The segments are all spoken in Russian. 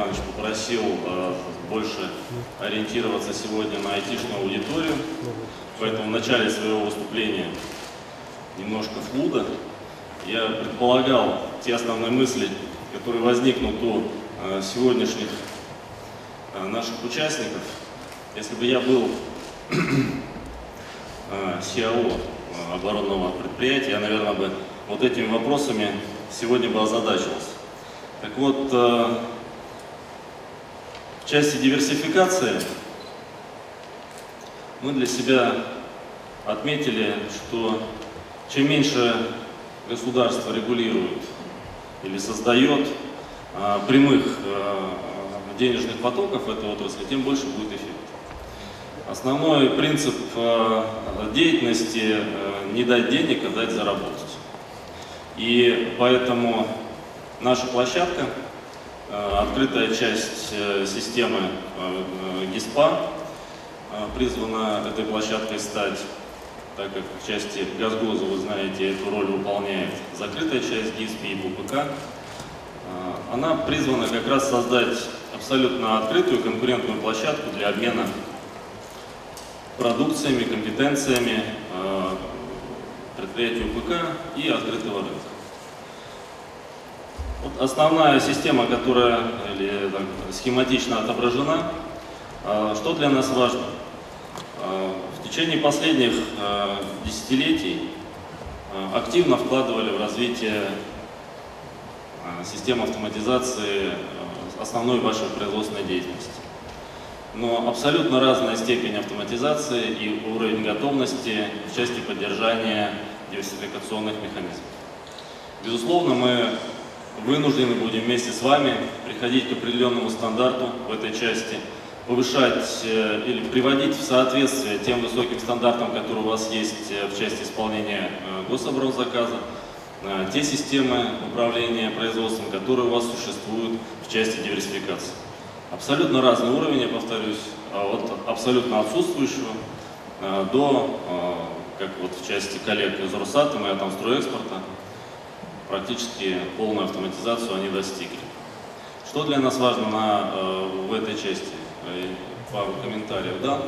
Иванович попросил э, больше ориентироваться сегодня на айтишную аудиторию, поэтому в начале своего выступления немножко флуда. Я предполагал те основные мысли, которые возникнут у э, сегодняшних э, наших участников. Если бы я был CIO оборонного предприятия, я, наверное, бы вот этими вопросами сегодня бы озадачился. Так вот, в части диверсификации мы для себя отметили, что чем меньше государство регулирует или создает а, прямых а, денежных потоков в этой отрасли, тем больше будет эффект. Основной принцип а, деятельности а, не дать денег, а дать заработать. И поэтому наша площадка, открытая часть э, системы э, ГИСПА, призвана этой площадкой стать так как в части Газгоза, вы знаете, эту роль выполняет закрытая часть ГИСП и БПК, а, она призвана как раз создать абсолютно открытую конкурентную площадку для обмена продукциями, компетенциями предприятий УПК и открытого рынка. Вот основная система, которая или, так, схематично отображена, а, что для нас важно? В течение последних э, десятилетий активно вкладывали в развитие э, систем автоматизации основной вашей производственной деятельности. Но абсолютно разная степень автоматизации и уровень готовности в части поддержания диверсификационных механизмов. Безусловно, мы вынуждены будем вместе с вами приходить к определенному стандарту в этой части – повышать э, или приводить в соответствие тем высоким стандартам, которые у вас есть э, в части исполнения э, гособоронзаказа, те системы управления производством, которые у вас существуют в части диверсификации. Абсолютно разный уровень, я повторюсь, а от абсолютно отсутствующего до, как вот в части коллег из Росатома и Атомстройэкспорта, практически полную автоматизацию они достигли. Что для нас важно на, в этой части? пару комментариев, да.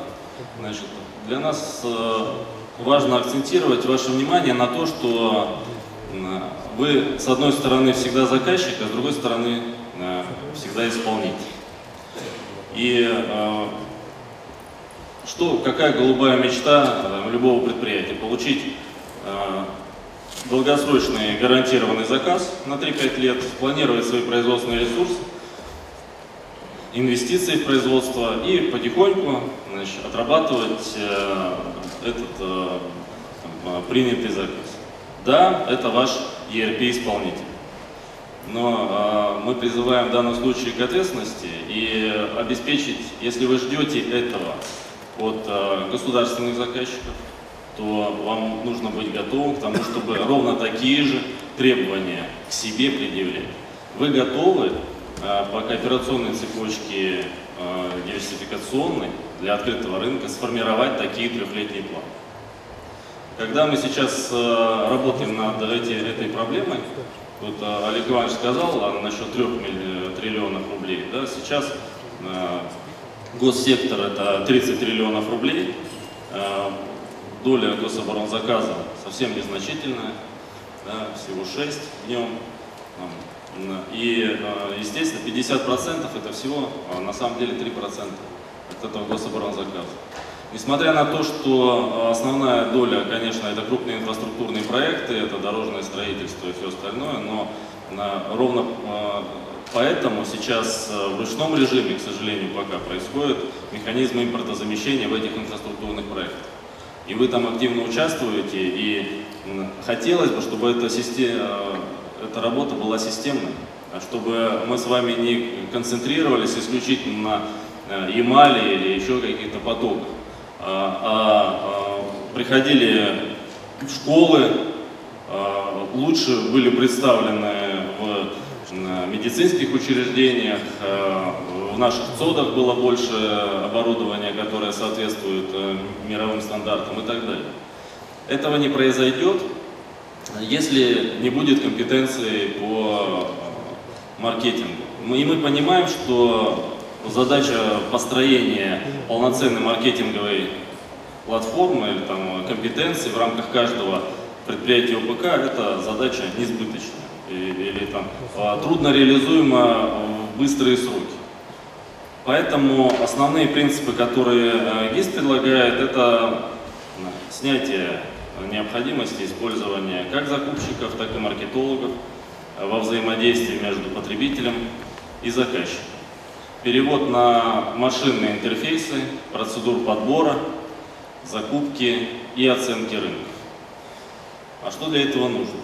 Значит, для нас э, важно акцентировать ваше внимание на то, что вы, с одной стороны, всегда заказчик, а с другой стороны, э, всегда исполнитель. И э, что, какая голубая мечта любого предприятия? Получить долгосрочный гарантированный заказ на 3-5 лет, планировать свои производственные ресурсы, инвестиции в производство и потихоньку значит, отрабатывать э, этот э, там, принятый заказ. Да, это ваш ERP-исполнитель. Но э, мы призываем в данном случае к ответственности и обеспечить, если вы ждете этого от э, государственных заказчиков, то вам нужно быть готовым к тому, чтобы ровно такие же требования к себе предъявлять. Вы готовы Э, по кооперационной цепочке э, диверсификационной для открытого рынка сформировать такие трехлетние планы. Когда мы сейчас э, работаем над эти, этой проблемой, вот Олег Иванович сказал а насчет 3 триллионов рублей, да, сейчас госсектор это 30 триллионов рублей, доля гособоронзаказа совсем незначительная, да, всего 6 днем, и, э, естественно, 50% это всего, а на самом деле 3% от этого гособоронзаказа. Несмотря на то, что основная доля, конечно, это крупные инфраструктурные проекты, это дорожное строительство и все остальное, но ровно э, поэтому сейчас э, в ручном режиме, к сожалению, пока происходит механизм импортозамещения в этих инфраструктурных проектах. И вы там активно участвуете, и хотелось бы, чтобы эта система эта работа была системной, а чтобы мы с вами не концентрировались исключительно на э, Ямале или еще каких-то потоках, а, а, а приходили в школы, лучше были представлены медицинских учреждениях, в наших ЦОДах было больше оборудования, которое соответствует э, мировым стандартам и так далее. Этого не произойдет, если не будет компетенции по э, маркетингу. И мы понимаем, что задача построения полноценной маркетинговой платформы там, компетенции в рамках каждого предприятия ОПК – это задача несбыточная или, там, а, трудно реализуема в быстрые сроки. Поэтому основные принципы, которые э, ГИС предлагает, это снятие необходимости использования как закупщиков, так и маркетологов во взаимодействии между потребителем и заказчиком. Перевод на машинные интерфейсы, процедур подбора, закупки и оценки рынка. А что для этого нужно?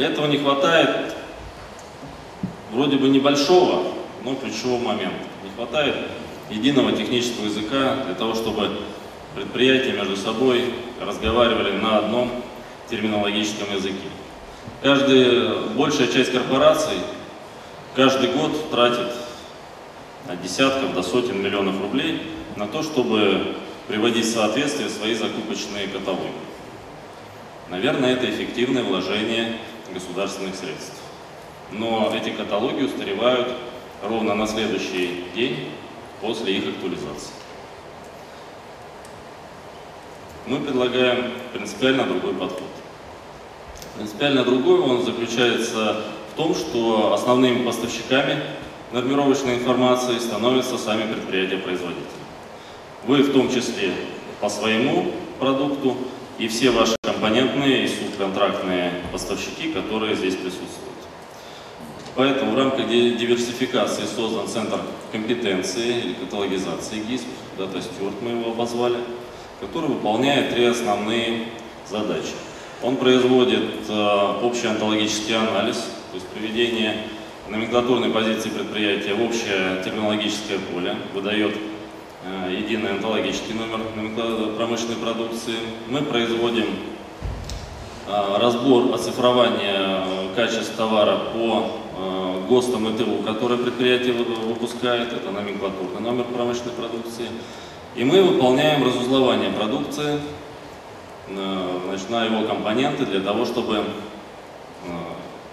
Для этого не хватает вроде бы небольшого, но ключевого момента. Не хватает единого технического языка для того, чтобы предприятия между собой разговаривали на одном терминологическом языке. Каждая, большая часть корпораций каждый год тратит от десятков до сотен миллионов рублей на то, чтобы приводить в соответствие свои закупочные каталоги. Наверное, это эффективное вложение государственных средств. Но эти каталоги устаревают ровно на следующий день после их актуализации. Мы предлагаем принципиально другой подход. Принципиально другой он заключается в том, что основными поставщиками нормировочной информации становятся сами предприятия-производители. Вы в том числе по своему продукту и все ваши компонентные и субконтрактные поставщики, которые здесь присутствуют. Поэтому в рамках диверсификации создан Центр компетенции или каталогизации ГИСП, Data Steward мы его обозвали, который выполняет три основные задачи. Он производит э, общий онтологический анализ, то есть приведение номенклатурной позиции предприятия в общее терминологическое поле, выдает единый онтологический номер промышленной продукции. Мы производим э, разбор оцифрования качеств товара по э, ГОСТам и ТУ, которые предприятие выпускает, это номенклатурный номер промышленной продукции. И мы выполняем разузлование продукции э, значит, на его компоненты для того, чтобы э,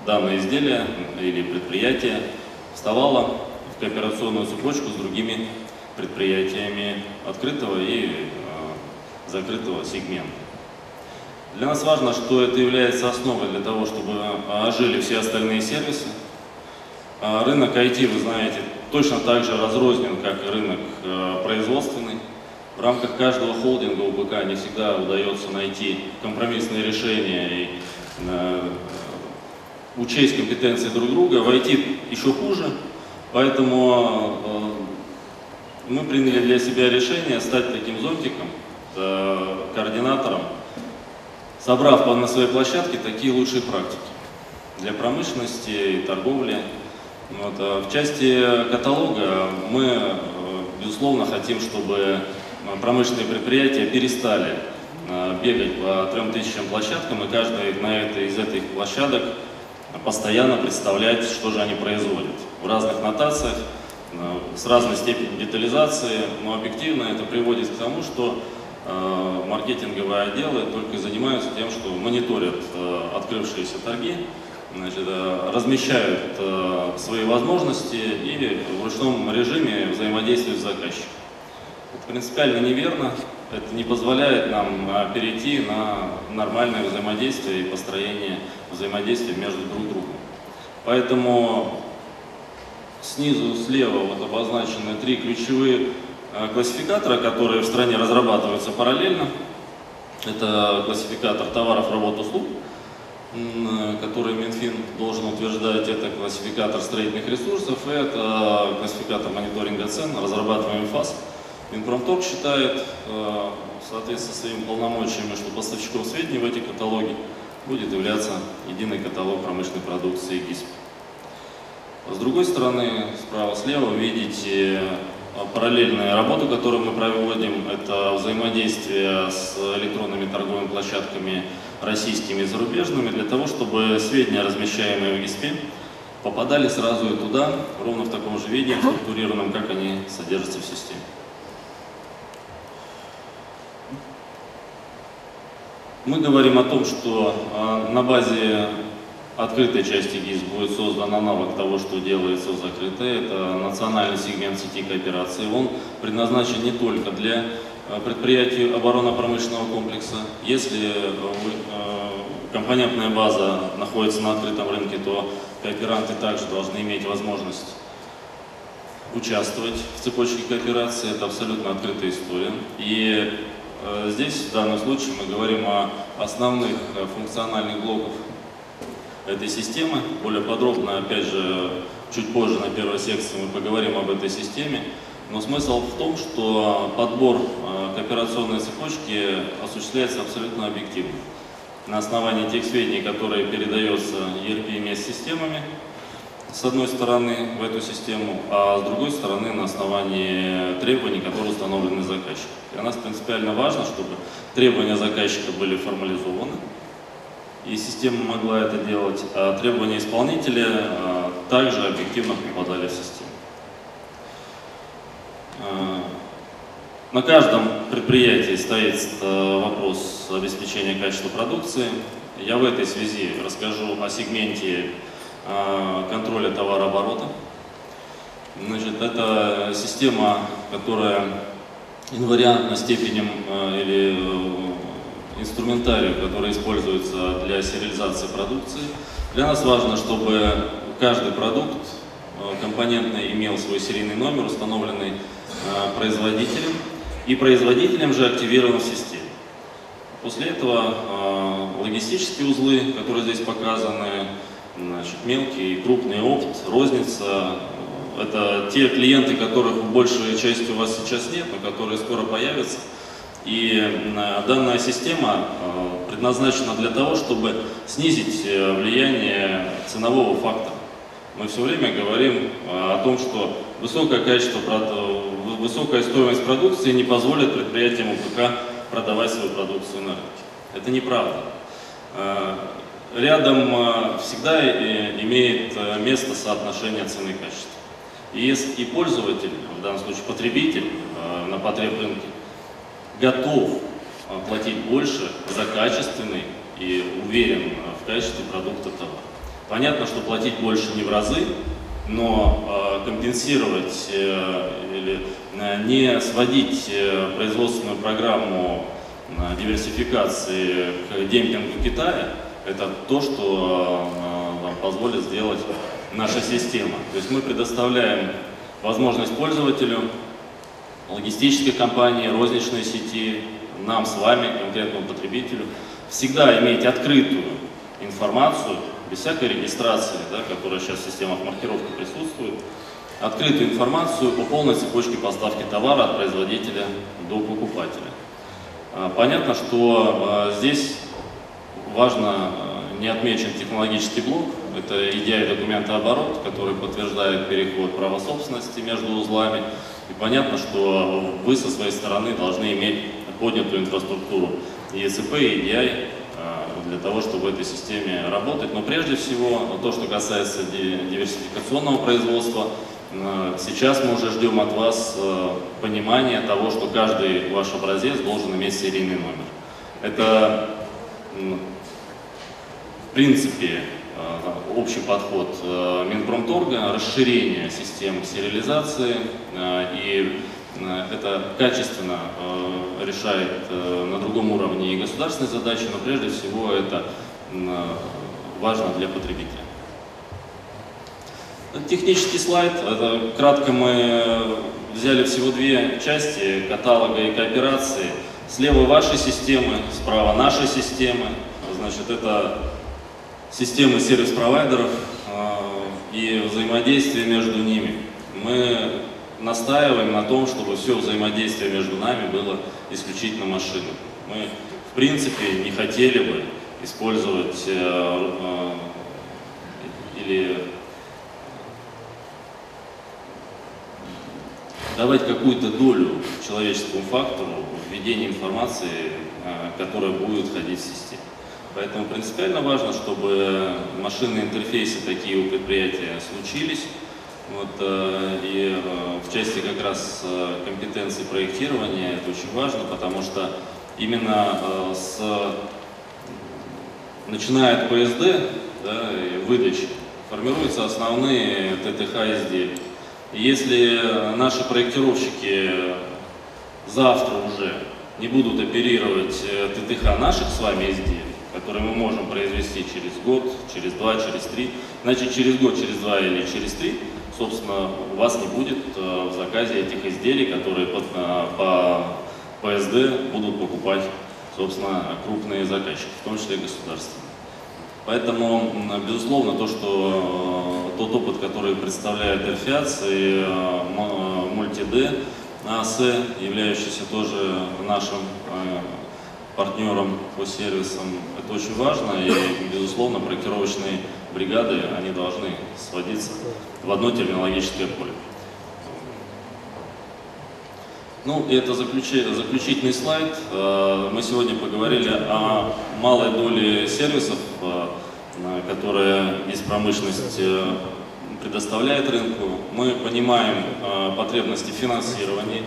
данное изделие или предприятие вставало в кооперационную цепочку с другими предприятиями открытого и э, закрытого сегмента. Для нас важно, что это является основой для того, чтобы ожили все остальные сервисы. Рынок IT, вы знаете, точно так же разрознен, как и рынок производственный. В рамках каждого холдинга УБК не всегда удается найти компромиссные решения и э, учесть компетенции друг друга. В IT еще хуже, поэтому э, мы приняли для себя решение стать таким зонтиком, э, координатором, собрав на своей площадке такие лучшие практики для промышленности и торговли. Вот. А в части каталога мы, э, безусловно, хотим, чтобы Э, промышленные предприятия перестали э, бегать по трем тысячам площадкам, и каждый на этой, из этих площадок постоянно представлять, что же они производят. В разных нотациях, э, с разной степенью детализации, но объективно это приводит к тому, что маркетинговые отделы только занимаются тем, что мониторят открывшиеся торги, значит, размещают свои возможности и в ручном режиме взаимодействуют с заказчиком. Это принципиально неверно. Это не позволяет нам перейти на нормальное взаимодействие и построение взаимодействия между друг другом. Поэтому снизу слева вот обозначены три ключевые а, классификатора, которые в стране разрабатываются параллельно. Это классификатор товаров, работ, услуг, который Минфин должен утверждать, это классификатор строительных ресурсов, это классификатор мониторинга цен, разрабатываемый ФАС. Минпромторг считает, э, в соответствии со своими полномочиями, что поставщиком сведений в эти каталоги будет являться единый каталог промышленной продукции ГИСП. С другой стороны, справа-слева видите э, параллельную работу, которую мы проводим. Это взаимодействие с электронными торговыми площадками российскими и зарубежными, для того, чтобы сведения, размещаемые в ГИСПе, попадали сразу и туда, ровно в таком же виде, структурированном, как они содержатся в системе. Мы говорим о том, что э, на базе открытой части ГИС будет создан аналог того, что делается в закрытой. Это национальный сегмент сети кооперации. Он предназначен не только для э, предприятий оборонно-промышленного комплекса. Если э, компонентная база находится на открытом рынке, то кооперанты также должны иметь возможность участвовать в цепочке кооперации. Это абсолютно открытая история. И э, здесь в данном случае мы говорим о основных э, функциональных блоках этой системы. Более подробно, опять же, чуть позже на первой секции мы поговорим об этой системе. Но смысл в том, что подбор э, кооперационной цепочки осуществляется абсолютно объективно. На основании тех сведений, которые передается ERP вместе с системами, с одной стороны, в эту систему, а с другой стороны, на основании требований, которые установлены заказчиком. Для нас принципиально важно, чтобы требования заказчика были формализованы, и система могла это делать, а требования исполнителя а, также объективно попадали в систему. А, на каждом предприятии стоит э, вопрос обеспечения качества продукции. Я в этой связи расскажу о сегменте а, контроля товарооборота. Значит, это система, которая инвариантна степенем а, или э, инструментарию, который используется для сериализации продукции. Для нас важно, чтобы каждый продукт э, компонентный имел свой серийный номер, установленный э, производителем, и производителем же активирован в системе. После этого логистические узлы, которые здесь показаны, Значит, мелкий и крупный опт, розница. Это те клиенты, которых большей части у вас сейчас нет, но которые скоро появятся. И данная система э, предназначена для того, чтобы снизить э, влияние ценового фактора. Мы все время говорим э, о том, что высокое качество, высокая стоимость продукции не позволит предприятиям УПК продавать свою продукцию на рынке. Это неправда рядом э, всегда э, имеет э, место соотношение цены и качества. И пользователь, в данном случае потребитель на потреб рынке, готов платить больше за качественный и уверен в качестве продукта товара. Понятно, что платить больше не в разы, но компенсировать или не сводить производственную программу диверсификации к демпингу Китая – это то, что э, позволит сделать наша система. То есть мы предоставляем возможность пользователю, логистической компании, розничной сети, нам с вами, конкретному потребителю, всегда иметь открытую информацию, без всякой регистрации, да, которая сейчас в системах маркировки присутствует, открытую информацию о полной цепочке поставки товара от производителя до покупателя. А, понятно, что э, здесь важно, э, не отмечен технологический блок, это EDI документооборот, который подтверждает переход права собственности между узлами. И понятно, что вы со своей стороны должны иметь поднятую инфраструктуру ESP и EDI э, для того, чтобы в этой системе работать. Но прежде всего, то, что касается диверсификационного производства, э, сейчас мы уже ждем от вас понимания того, что каждый ваш образец должен иметь серийный номер. Это принципе, э, общий подход э, Минпромторга, расширение систем сериализации, э, и это качественно решает на другом уровне и государственные задачи, но прежде всего это важно для потребителя. Технический слайд, это кратко мы взяли всего две части, каталога и кооперации. Слева вашей системы, справа нашей системы. Значит, это системы сервис-провайдеров а, и взаимодействие между ними. Мы настаиваем на том, чтобы все взаимодействие между нами было исключительно машинным. Мы, в принципе, не хотели бы использовать э, э, или давать какую-то долю человеческому фактору в введении информации, э, которая будет входить в систему. Поэтому принципиально важно, чтобы машинные интерфейсы такие у предприятия случились. Вот, э, и э, в части как раз э, компетенции проектирования это очень важно, потому что именно с начиная от ПСД да, выдачи, формируются основные ТТХ изделия. Если наши проектировщики завтра уже не будут оперировать ТТХ наших с вами изделий, которые мы можем произвести через год, через два, через три, значит через год, через два или через три, собственно, у вас не будет э, в заказе этих изделий, которые под, э, по ПСД будут покупать, собственно, крупные заказчики, в том числе государственные. Поэтому, безусловно, то, что э, тот опыт, который представляет Эрфиац и Мультиде, АС, являющийся тоже нашим партнером по сервисам, это очень важно, и, безусловно, проектировочные бригады, они должны сводиться в одно терминологическое поле. Ну, и это заключи- заключительный слайд. Э, Мы сегодня поговорили о малой доле сервисов, э, которые есть промышленность э, предоставляет рынку. Мы понимаем э, потребности в финансировании,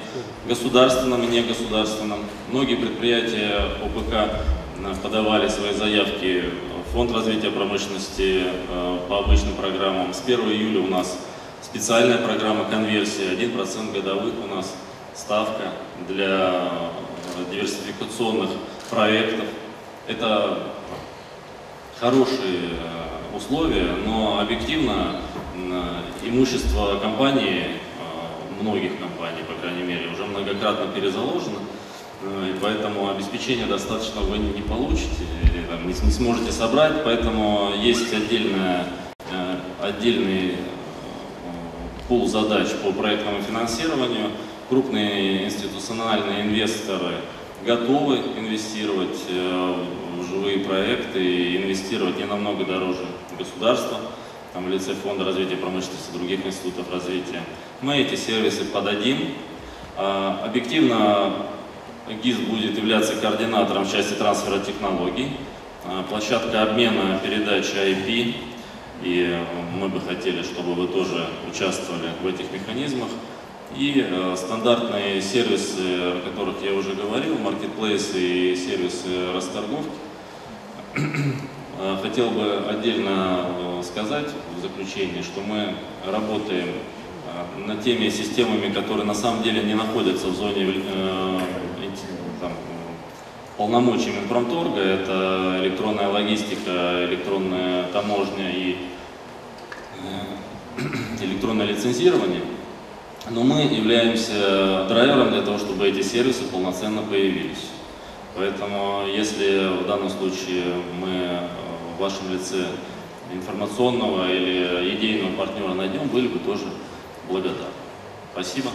государственном и негосударственном. Многие предприятия ОПК э, подавали свои заявки в Фонд развития промышленности э, по обычным программам. С 1 июля у нас специальная программа конверсии, 1% годовых у нас ставка для диверсификационных проектов. Это хорошие э, условия, но объективно имущество компании, э, многих компаний, по крайней мере, уже многократно перезаложено, э, и поэтому обеспечение достаточно вы не получите, или там, не, сможете собрать, поэтому есть отдельная, э, отдельный э, пул задач по проектному финансированию. Крупные институциональные инвесторы готовы инвестировать э, в живые проекты инвестировать не намного дороже государства, там, в лице Фонда развития промышленности других институтов развития. Мы эти сервисы подадим. А, Объективно ГИС будет являться координатором в части трансфера технологий. А, Площадка обмена передачи IP, и э, мы бы хотели, чтобы вы тоже участвовали в этих механизмах. И э, стандартные сервисы, о которых я уже говорил, маркетплейсы и сервисы расторговки. Э, Хотел бы отдельно э, сказать в заключении, что мы работаем э, над теми системами, которые на самом деле не находятся в зоне там, полномочий Минпромторга. Это электронная логистика, электронная таможня и электронное лицензирование. Но мы являемся драйвером для того, чтобы эти сервисы полноценно появились. Поэтому, если в данном случае мы вашем лице информационного или идейного партнера найдем, были бы тоже благодарны. Спасибо.